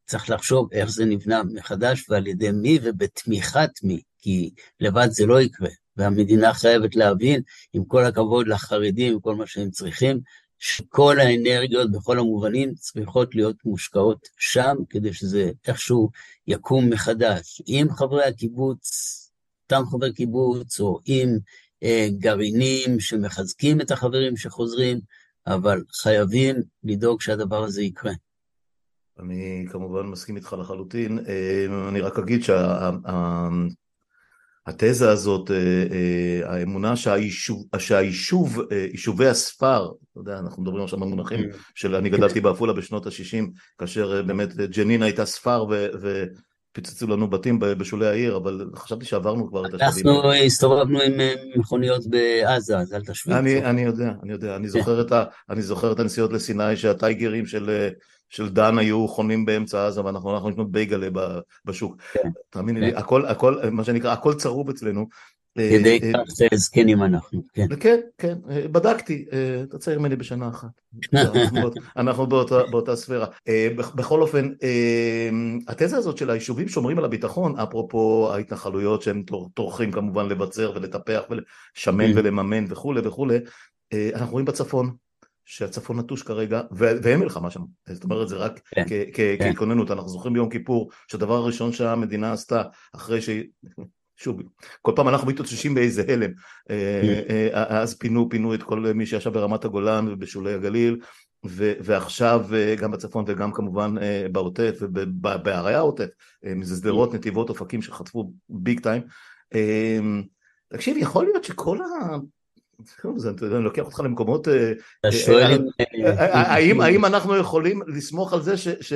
S2: שצריך לחשוב איך זה נבנה מחדש ועל ידי מי ובתמיכת מי, כי לבד זה לא יקרה. והמדינה חייבת להבין, עם כל הכבוד לחרדים וכל מה שהם צריכים, שכל האנרגיות בכל המובנים צריכות להיות מושקעות שם, כדי שזה איכשהו יקום מחדש. עם חברי הקיבוץ, אותם חבר קיבוץ, או עם אה, גרעינים שמחזקים את החברים שחוזרים, אבל חייבים לדאוג שהדבר הזה יקרה.
S1: אני כמובן מסכים איתך לחלוטין, אה, אני רק אגיד שה... התזה הזאת, אה, אה, האמונה שהיישוב, שהיישוב, יישובי הספר, אתה יודע, אנחנו מדברים עכשיו על מונחים mm. של אני גדלתי בעפולה בשנות ה-60, כאשר באמת ג'נין הייתה ספר ו... פיצצו לנו בתים בשולי העיר, אבל חשבתי שעברנו כבר את
S2: השלבים. אנחנו הסתובבנו עם מכוניות בעזה, אז אל תשוויץ.
S1: אני, אני יודע, אני יודע, אני זוכר, את ה, אני זוכר את הנסיעות לסיני שהטייגרים של של דן היו חונים באמצע עזה ואנחנו הלכנו לקנות בייגלה בשוק. כן. תאמין לי, כן. הכל, הכל, מה שנקרא, הכל צרוב אצלנו.
S2: כדי אה, כך זקנים אנחנו, כן.
S1: כן, כן, אה, בדקתי, אה, אתה צעיר ממני בשנה אחת. אנחנו באותה ספירה. בכל אופן, התזה הזאת של היישובים שומרים על הביטחון, אפרופו ההתנחלויות שהם טורחים כמובן לבצר ולטפח ולשמן ולממן וכולי וכולי, אנחנו רואים בצפון. שהצפון נטוש כרגע, ואין מלחמה שם, זאת אומרת זה רק כן, כן. כהתכוננות, אנחנו זוכרים ביום כיפור שהדבר הראשון שהמדינה עשתה אחרי שהיא, שוב, כל פעם אנחנו מתאוששים באיזה הלם, אה, כן. אה, אה, אז פינו, פינו את כל מי שישב ברמת הגולן ובשולי הגליל, ועכשיו גם בצפון וגם כמובן בעוטף ובערי העוטף, זה שדרות, נתיבות, אופקים שחטפו ביג טיים. תקשיב, יכול להיות שכל ה... זה לוקח אותך למקומות... האם אנחנו יכולים לסמוך על זה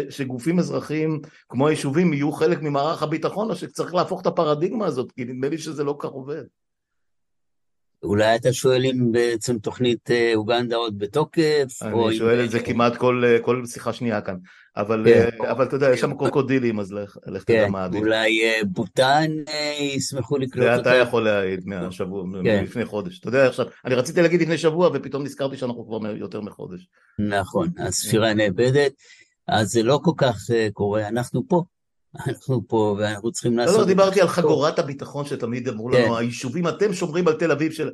S1: שגופים אזרחיים כמו היישובים יהיו חלק ממערך הביטחון או שצריך להפוך את הפרדיגמה הזאת? כי נדמה לי שזה לא כך עובד.
S2: אולי אתה שואל אם בעצם תוכנית אה, אוגנדה עוד בתוקף?
S1: אני שואל את זה כמעט כל, אה, כל שיחה שנייה כאן, אבל, כן. אה, אבל אתה יודע, יש שם קרוקודילים, אז לך, לך
S2: כן. תדע מה עדיף. אולי בוטן ישמחו לקלוט
S1: אותה. אתה יכול להעיד מהשבוע, כן. לפני חודש. אתה יודע, עכשיו, אני רציתי להגיד לפני שבוע, ופתאום נזכרתי שאנחנו כבר יותר מחודש.
S2: נכון, הספירה נאבדת, אז זה לא כל כך קורה, אנחנו פה. אנחנו פה ואנחנו צריכים לעשות...
S1: לא, לא, דיברתי על חגורת הביטחון שתמיד אמרו לנו, כן. היישובים, אתם שומרים על תל אביב של...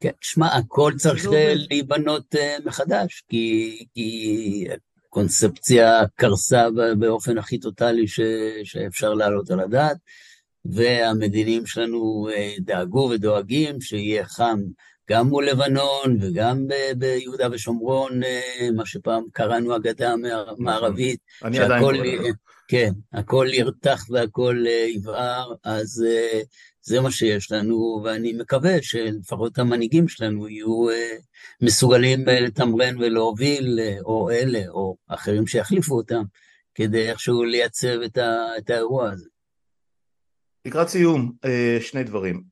S2: כן, שמע, הכל צריך להיבנות אה, מחדש, כי, הקונספציה קרסה באופן הכי טוטאלי שאפשר להעלות על הדעת, והמדינים שלנו אה, דאגו ודואגים שיהיה חם גם מול לבנון וגם ביהודה ושומרון, אה, מה שפעם קראנו הגדה המערבית.
S1: קורא
S2: כן, הכל ירתח והכל אה, יבער, אז אה, זה מה שיש לנו, ואני מקווה שלפחות המנהיגים שלנו יהיו אה, מסוגלים לתמרן ולהוביל, או אלה, או אחרים שיחליפו אותם, כדי איכשהו לייצב את, ה, את האירוע הזה.
S1: לקראת סיום, שני דברים.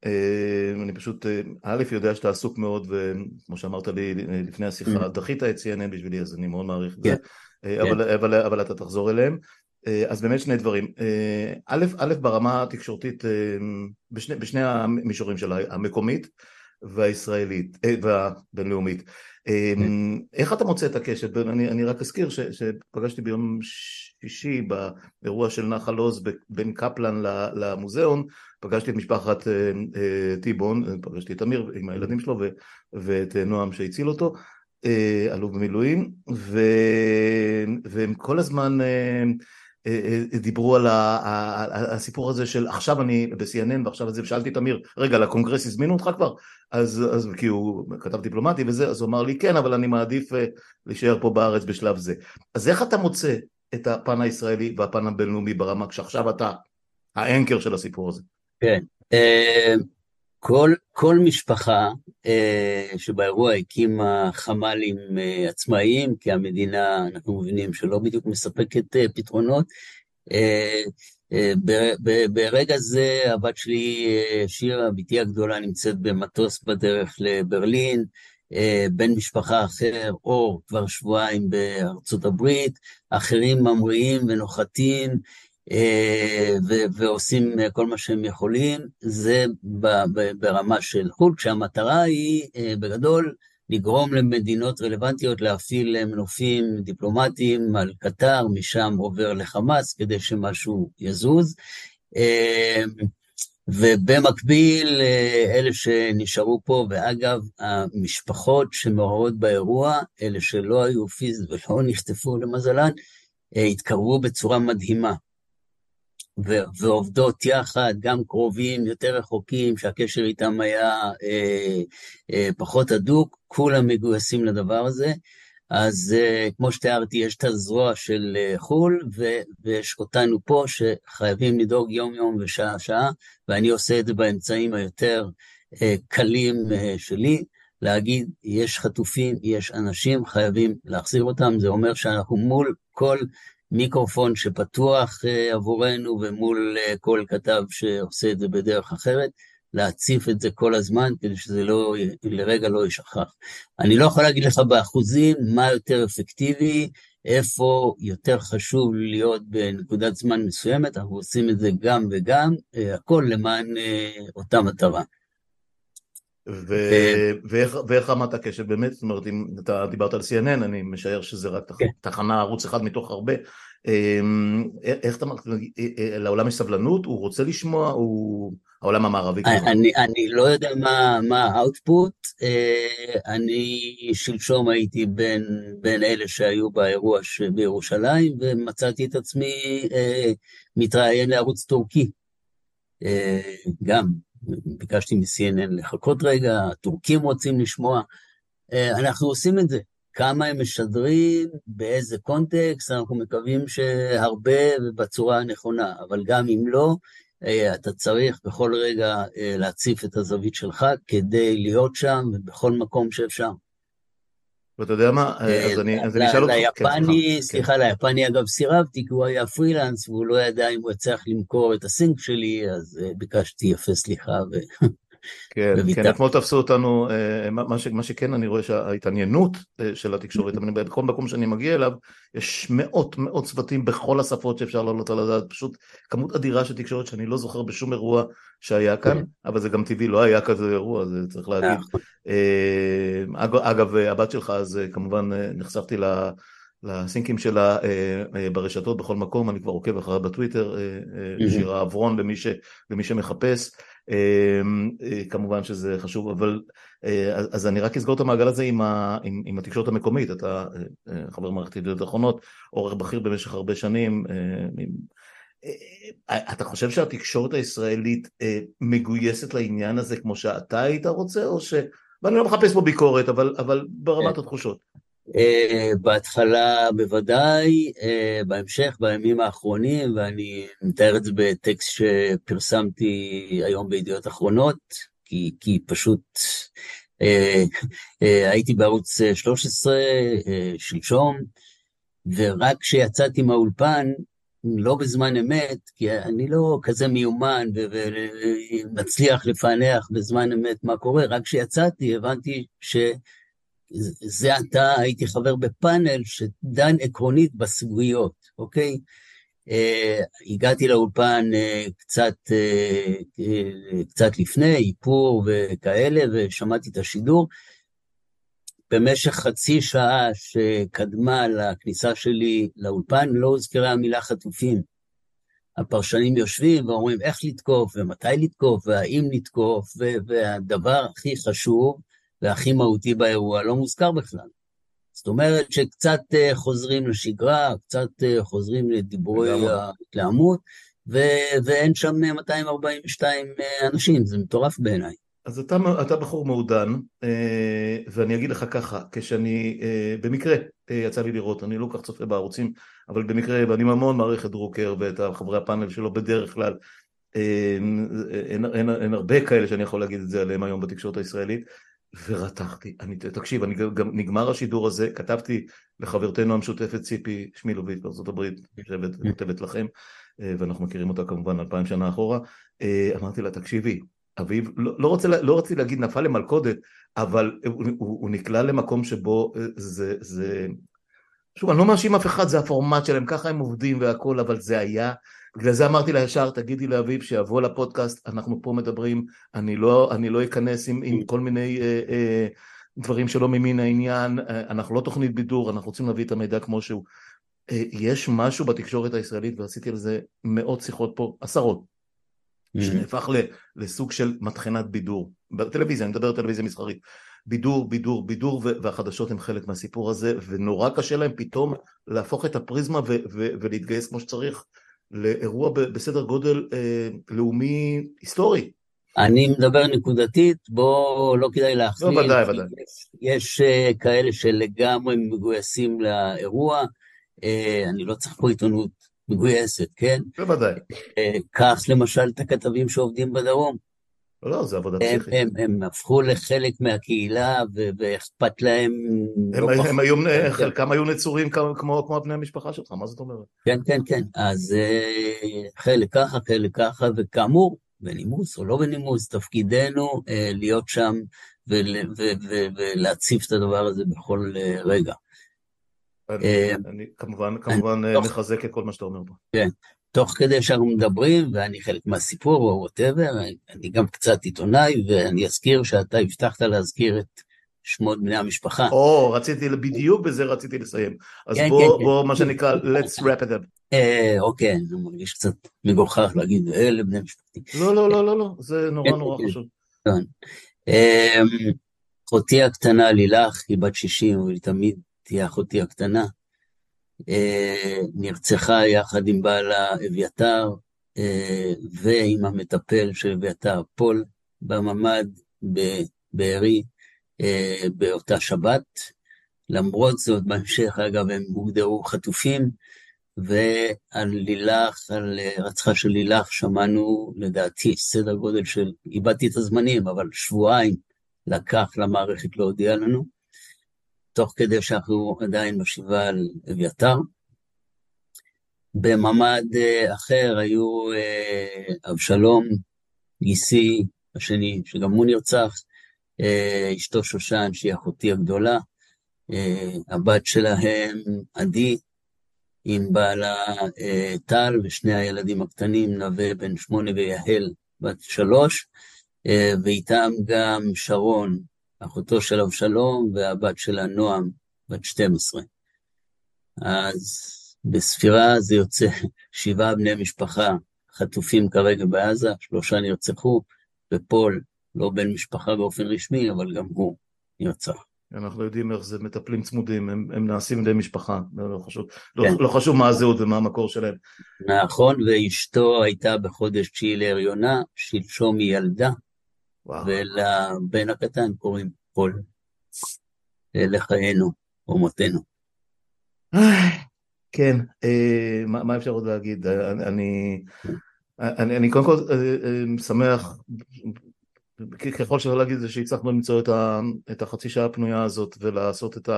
S1: אני פשוט, א', יודע שאתה עסוק מאוד, וכמו שאמרת לי לפני השיחה, mm. דחית את CNN בשבילי, אז אני מאוד מעריך את זה, כן. אבל, אבל, אבל אתה תחזור אליהם. אז באמת שני דברים. א', א', ברמה התקשורתית, בשני, בשני המישורים שלה, המקומית והישראלית, והבינלאומית. איך אתה מוצא את הקשת? אני, אני רק אזכיר ש, שפגשתי ביום שישי באירוע של נחל עוז בין קפלן למוזיאון, פגשתי את משפחת טיבון, פגשתי את אמיר עם הילדים שלו ואת נועם שהציל אותו, אלוף במילואים, והם כל הזמן אה, אה, דיברו על הסיפור הזה של עכשיו אני ב-CNN ועכשיו זה, ושאלתי את אמיר, רגע, לקונגרס הזמינו אותך כבר? אז, אז כי הוא כתב דיפלומטי וזה, אז הוא אמר לי כן, אבל אני מעדיף אה, להישאר פה בארץ בשלב זה. אז איך אתה מוצא את הפן הישראלי והפן הבינלאומי ברמה כשעכשיו אתה האנקר של הסיפור הזה?
S2: כן, כל, כל משפחה אה, שבאירוע הקימה חמ"לים אה, עצמאיים, כי המדינה, אנחנו מבינים שלא בדיוק מספקת אה, פתרונות. אה, אה, ב, ב, ברגע זה הבת שלי, אה, שירה, בתי הגדולה, נמצאת במטוס בדרך לברלין, אה, בן משפחה אחר, אור, כבר שבועיים בארצות הברית, אחרים ממריאים ונוחתים, ועושים כל מה שהם יכולים, זה ברמה של חו"ל, כשהמטרה היא אה, בגדול לגרום למדינות רלוונטיות להפעיל מנופים דיפלומטיים על קטר, משם עובר לחמאס כדי שמשהו יזוז. אה, ובמקביל, אלה שנשארו פה, ואגב, המשפחות שמעורבות באירוע, אלה שלא היו פיזית ולא נחטפו למזלן, התקרבו בצורה מדהימה. ו- ועובדות יחד, גם קרובים, יותר רחוקים, שהקשר איתם היה אה, אה, פחות הדוק, כולם מגויסים לדבר הזה. אז אה, כמו שתיארתי, יש את הזרוע של אה, חו"ל, ו- ויש אותנו פה שחייבים לדאוג יום-יום ושעה-שעה, ואני עושה את זה באמצעים היותר אה, קלים אה, שלי. להגיד, יש חטופים, יש אנשים, חייבים להחזיר אותם, זה אומר שאנחנו מול כל מיקרופון שפתוח אה, עבורנו ומול אה, כל כתב שעושה את זה בדרך אחרת, להציף את זה כל הזמן כדי שזה לא, לרגע לא יישכח. אני לא יכול להגיד לך באחוזים מה יותר אפקטיבי, איפה יותר חשוב להיות בנקודת זמן מסוימת, אנחנו עושים את זה גם וגם, אה, הכל למען אותה מטרה.
S1: ואיך, ואיך רמת הקשב? באמת, זאת אומרת אם אתה דיברת על CNN, אני משער שזה רק כן. תחנה ערוץ אחד מתוך הרבה, אמ, איך אתה, אה, אה, לעולם יש סבלנות, הוא רוצה לשמוע, הוא העולם המערבי
S2: אני, אני לא יודע מה האוטפוט, אה, אני שלשום הייתי בין, בין אלה שהיו באירוע בירושלים ומצאתי את עצמי מתראיין לערוץ טורקי, גם ביקשתי מ-CNN לחכות רגע, הטורקים רוצים לשמוע, אה, אנחנו עושים את זה. כמה הם משדרים, באיזה קונטקסט, אנחנו מקווים שהרבה ובצורה הנכונה, אבל גם אם לא, אה, אתה צריך בכל רגע אה, להציף את הזווית שלך כדי להיות שם ובכל מקום שאפשר.
S1: ואתה יודע מה, אז אני אשאל אותך.
S2: כן, ליפני, כן. סליחה, ליפני אגב סירבתי, כי הוא היה פרילנס והוא לא ידע אם הוא יצטרך למכור את הסינק שלי, אז אה, ביקשתי יפה סליחה.
S1: כן, כן, אתמול תפסו אותנו, אה, מה, ש, מה שכן אני רואה שההתעניינות אה, של התקשורת, בכל מקום שאני מגיע אליו, יש מאות מאות צוותים בכל השפות שאפשר לעלות על הדעת, פשוט כמות אדירה של תקשורת שאני לא זוכר בשום אירוע שהיה כאן, כן. אבל זה גם טבעי, לא היה כזה אירוע, זה צריך להגיד. נכון. אה, אגב, הבת שלך, אז כמובן נחשפתי ל... לסינקים שלה ברשתות בכל מקום, אני כבר עוקב אחריה בטוויטר, שירה עברון למי, ש, למי שמחפש. אמ, אה, כמובן שזה חשוב, אבל אה, אז אני רק אסגור את המעגל הזה עם, ה, עם, עם התקשורת המקומית, אתה אה, חבר מערכת ידיעות אחרונות, עורך בכיר במשך הרבה שנים, אתה חושב שהתקשורת הישראלית מגויסת לעניין הזה כמו שאתה היית רוצה, או ש... ואני לא מחפש פה ביקורת, אבל, אבל ברמת התחושות.
S2: Uh, בהתחלה בוודאי, uh, בהמשך, בימים האחרונים, ואני מתאר את זה בטקסט שפרסמתי היום בידיעות אחרונות, כי, כי פשוט uh, uh, הייתי בערוץ 13 uh, שלשום, ורק כשיצאתי מהאולפן, לא בזמן אמת, כי אני לא כזה מיומן ומצליח לפענח בזמן אמת מה קורה, רק כשיצאתי הבנתי ש... זה עתה הייתי חבר בפאנל שדן עקרונית בסוגיות, אוקיי? הגעתי לאולפן קצת, קצת לפני, איפור וכאלה, ושמעתי את השידור. במשך חצי שעה שקדמה לכניסה שלי לאולפן לא הוזכרה המילה חטופים. הפרשנים יושבים ואומרים איך לתקוף ומתי לתקוף והאם לתקוף, והדבר הכי חשוב והכי מהותי באירוע לא מוזכר בכלל. זאת אומרת שקצת אה, חוזרים לשגרה, קצת אה, חוזרים לדיבורי ההתלהמות, ואין שם 242 אה, אנשים, זה מטורף בעיניי.
S1: אז אתה, אתה בחור מעודן, ואני אגיד לך ככה, כשאני, במקרה יצא לי לראות, אני לא כל כך צופה בערוצים, אבל במקרה, ואני המון מעריך את דרוקר ואת חברי הפאנל שלו בדרך כלל, אין, אין, אין, אין הרבה כאלה שאני יכול להגיד את זה עליהם היום בתקשורת הישראלית, ורתחתי, אני, תקשיב, אני גם נגמר השידור הזה, כתבתי לחברתנו המשותפת ציפי שמילוביץ' בארצות הברית, יושבת, כותבת לכם, אה, ואנחנו מכירים אותה כמובן אלפיים שנה אחורה, אה, אמרתי לה, תקשיבי, אביב, לא, לא, רוצה, לא רציתי להגיד נפל למלכודת, אבל הוא, הוא, הוא נקלע למקום שבו אה, זה, זה, שוב, אני לא מאשים אף אחד, זה הפורמט שלהם, ככה הם עובדים והכל, אבל זה היה בגלל זה אמרתי לה ישר, תגידי לאביב שיבוא לפודקאסט, אנחנו פה מדברים, אני לא, אני לא אכנס עם, עם כל מיני אה, אה, דברים שלא ממין העניין, אה, אנחנו לא תוכנית בידור, אנחנו רוצים להביא את המידע כמו שהוא. אה, יש משהו בתקשורת הישראלית, ועשיתי על זה מאות שיחות פה, עשרות, mm-hmm. שנהפך לסוג של מטחנת בידור. בטלוויזיה, אני מדבר על טלוויזיה מסחרית. בידור, בידור, בידור, והחדשות הם חלק מהסיפור הזה, ונורא קשה להם פתאום להפוך את הפריזמה ולהתגייס כמו שצריך לאירוע בסדר גודל אה, לאומי היסטורי.
S2: אני מדבר נקודתית, בוא, לא כדאי להכליל.
S1: לא, ודאי, ודאי.
S2: יש, יש uh, כאלה שלגמרי מגויסים לאירוע, uh, אני לא צריך פה עיתונות מגויסת, כן?
S1: בוודאי.
S2: Uh, קח למשל את הכתבים שעובדים בדרום.
S1: לא, לא, זה עבודה פסיכית.
S2: הם, הם, הם הפכו לחלק מהקהילה ואכפת להם...
S1: הם, לא הם היו, חלקם היו נצורים כמו, כמו, בני המשפחה שלך, מה זאת אומרת?
S2: כן, כן, כן. אז אה, חלק ככה, חלק ככה, וכאמור, בנימוס או לא בנימוס, תפקידנו אה, להיות שם ולהציף את הדבר הזה בכל אה, רגע.
S1: אני, אני כמובן, כמובן אני, מחזק את כל מה שאתה אומר פה.
S2: כן. תוך כדי שאנחנו מדברים, ואני חלק מהסיפור או וואטאבר, אני גם קצת עיתונאי, ואני אזכיר שאתה הבטחת להזכיר את שמות בני המשפחה.
S1: או, רציתי, בדיוק בזה רציתי לסיים. אז כן, בוא, כן, כן. בוא, כן. מה שנקרא, let's wrap it up.
S2: אה, אוקיי, אני מרגיש קצת מגוחך להגיד, אלה בני משפחתי.
S1: לא, לא, לא, לא, לא, זה נורא כן, נורא כן, חשוב. כן.
S2: אמ, אחותי הקטנה לילך, היא בת 60, אבל היא תמיד תהיה אחותי הקטנה. אה, נרצחה יחד עם בעלה אביתר אה, ועם המטפל של אביתר פול בממ"ד בבארי אה, באותה שבת. למרות זאת, בהמשך, אגב, הם הוגדרו חטופים, ועל לילך, על רצחה של לילך, שמענו, לדעתי, סדר גודל של, איבדתי את הזמנים, אבל שבועיים לקח למערכת להודיע לנו. תוך כדי שאנחנו עדיין בשבעה על אביתר. בממ"ד אה, אחר היו אה, אבשלום, גיסי השני, שגם הוא נרצח, אה, אשתו שושן, שהיא אחותי הגדולה, הבת שלהם עדי, עם בעלה טל ושני הילדים הקטנים, נווה בן שמונה ויהל בת שלוש, ואיתם גם שרון, אחותו של אבשלום, והבת שלה נועם, בת 12. אז בספירה זה יוצא שבעה בני משפחה חטופים כרגע בעזה, שלושה נרצחו, ופול לא בן משפחה באופן רשמי, אבל גם הוא נרצח.
S1: אנחנו יודעים איך זה מטפלים צמודים, הם, הם נעשים על משפחה, לא חשוב, לא, כן. לא, לא חשוב מה הזהות ומה המקור שלהם.
S2: נכון, ואשתו הייתה בחודש תשיעי להריונה, שלשום היא ילדה, ולבן הקטן קוראים פול. לחיינו ומותנו.
S1: כן, אה, מה, מה אפשר עוד להגיד? אני, אני, אני קודם כל אה, אה, שמח, ככל שאפשר להגיד זה שהצלחנו למצוא את, ה, את החצי שעה הפנויה הזאת ולעשות את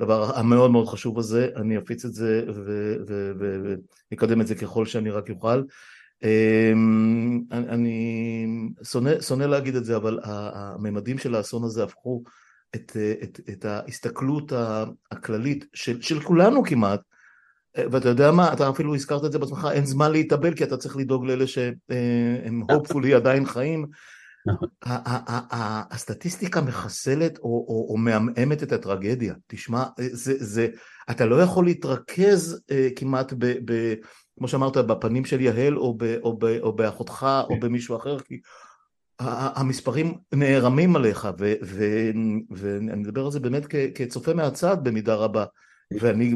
S1: הדבר המאוד מאוד חשוב הזה, אני אפיץ את זה ואקדם את זה ככל שאני רק אוכל. אמ, אני שונא, להגיד את זה, אבל הממדים של האסון הזה הפכו את, את, את ההסתכלות הכללית של, של כולנו כמעט ואתה יודע מה, אתה אפילו הזכרת את זה בעצמך, אין זמן להתאבל כי אתה צריך לדאוג לאלה שהם hopefully עדיין חיים.
S2: נכון.
S1: הסטטיסטיקה מחסלת או, או, או מעמעמת את הטרגדיה. תשמע, זה, זה, אתה לא יכול להתרכז uh, כמעט ב, ב, כמו שאמרת, בפנים של יהל או, ב, או, ב, או באחותך או במישהו אחר, כי המספרים נערמים עליך, ו, ו, ואני מדבר על זה באמת כ, כצופה מהצד במידה רבה, ואני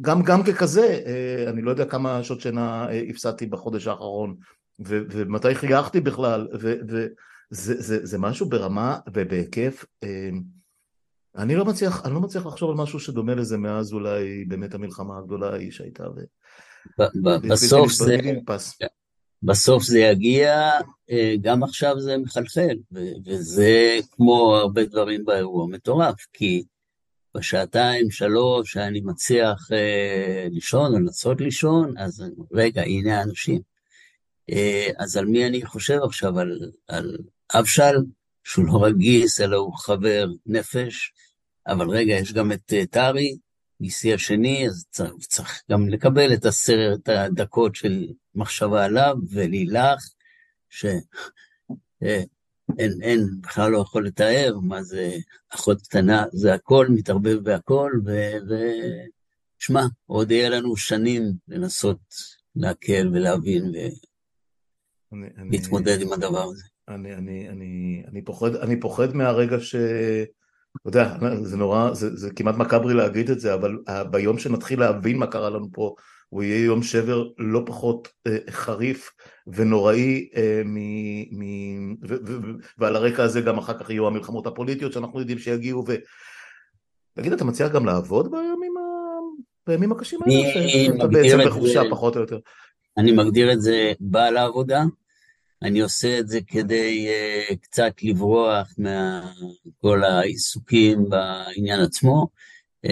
S1: גם, גם ככזה, uh, אני לא יודע כמה שעות שינה uh, הפסדתי בחודש האחרון, ו- ומתי חייכתי בכלל, וזה זה, זה משהו ברמה ובהיקף, אמ, אני לא מצליח, אני לא מצליח לחשוב על משהו שדומה לזה מאז אולי באמת המלחמה הגדולה ההיא שהייתה. ו...
S2: בסוף זה, בסוף זה יגיע, אה, גם עכשיו זה מחלחל, וזה כמו הרבה דברים באירוע מטורף, כי בשעתיים, שלוש, שאני מצליח אה, לישון או לנסות לישון, אז רגע, הנה האנשים. אה, אז על מי אני חושב עכשיו? על, על אבשל, שהוא לא רק גיס, אלא הוא חבר נפש, אבל רגע, יש גם את אה, טרי, גיסי השני, אז צריך, צריך גם לקבל את עשרת הדקות של מחשבה עליו, ולילך, שאין, אה, אין, בכלל לא יכול לתאר מה זה אחות קטנה, זה הכל, מתערבב בהכל, ושמע, עוד יהיה לנו שנים לנסות להקל ולהבין ו... אני, להתמודד עם הדבר הזה.
S1: אני, אני, אני, אני, פוחד, אני פוחד מהרגע ש... אתה יודע, זה נורא, זה, זה כמעט מקאברי להגיד את זה, אבל ביום שנתחיל להבין מה קרה לנו פה, הוא יהיה יום שבר לא פחות אה, חריף ונוראי, אה, מ, מ, ו, ו, ו, ועל הרקע הזה גם אחר כך יהיו המלחמות הפוליטיות שאנחנו יודעים שיגיעו, ו... תגיד, אתה מציע גם לעבוד בימים, ה... בימים הקשים האלה? שאתה בעצם בחופשה פחות או יותר.
S2: אני מגדיר את זה בעל העבודה, אני עושה את זה כדי uh, קצת לברוח מכל העיסוקים בעניין עצמו, uh,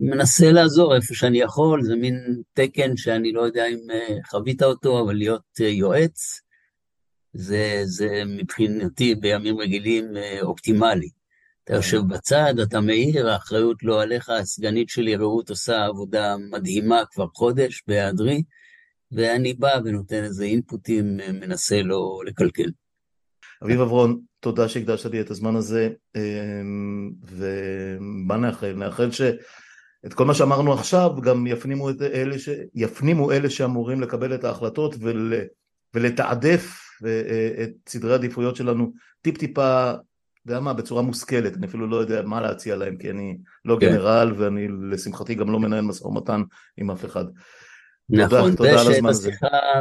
S2: ומנסה לעזור איפה שאני יכול, זה מין תקן שאני לא יודע אם uh, חווית אותו, אבל להיות uh, יועץ, זה, זה מבחינתי בימים רגילים uh, אופטימלי. אתה יושב בצד, אתה מעיר, האחריות לא עליך, הסגנית שלי רעות עושה עבודה מדהימה כבר חודש בהיעדרי, ואני בא ונותן איזה אינפוטים, מנסה לא לקלקל.
S1: אביב עברון, תודה שהקדשת לי את הזמן הזה, אמ, ומה נאחל? נאחל שאת כל מה שאמרנו עכשיו גם יפנימו, את אלה, ש... יפנימו אלה שאמורים לקבל את ההחלטות ול... ולתעדף אה, את סדרי העדיפויות שלנו טיפ טיפה אתה יודע מה, בצורה מושכלת, אני אפילו לא יודע מה להציע להם, כי אני לא כן. גנרל, ואני לשמחתי גם לא מנהל משא ומתן עם אף אחד.
S2: נכון, תודה, תודה על הזמן הזה.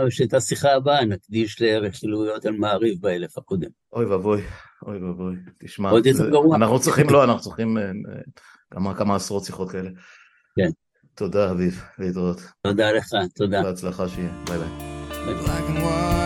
S2: ושאת השיחה הבאה נקדיש לרכילויות על מעריב באלף הקודם.
S1: אוי ואבוי, אוי ואבוי, תשמע,
S2: עוד יותר גרוע.
S1: אנחנו צריכים, לא, אנחנו צריכים אה, כמה, כמה עשרות שיחות כאלה.
S2: כן.
S1: תודה אביב, להתראות.
S2: תודה לך, תודה.
S1: בהצלחה שיהיה, ביי ביי. ביי.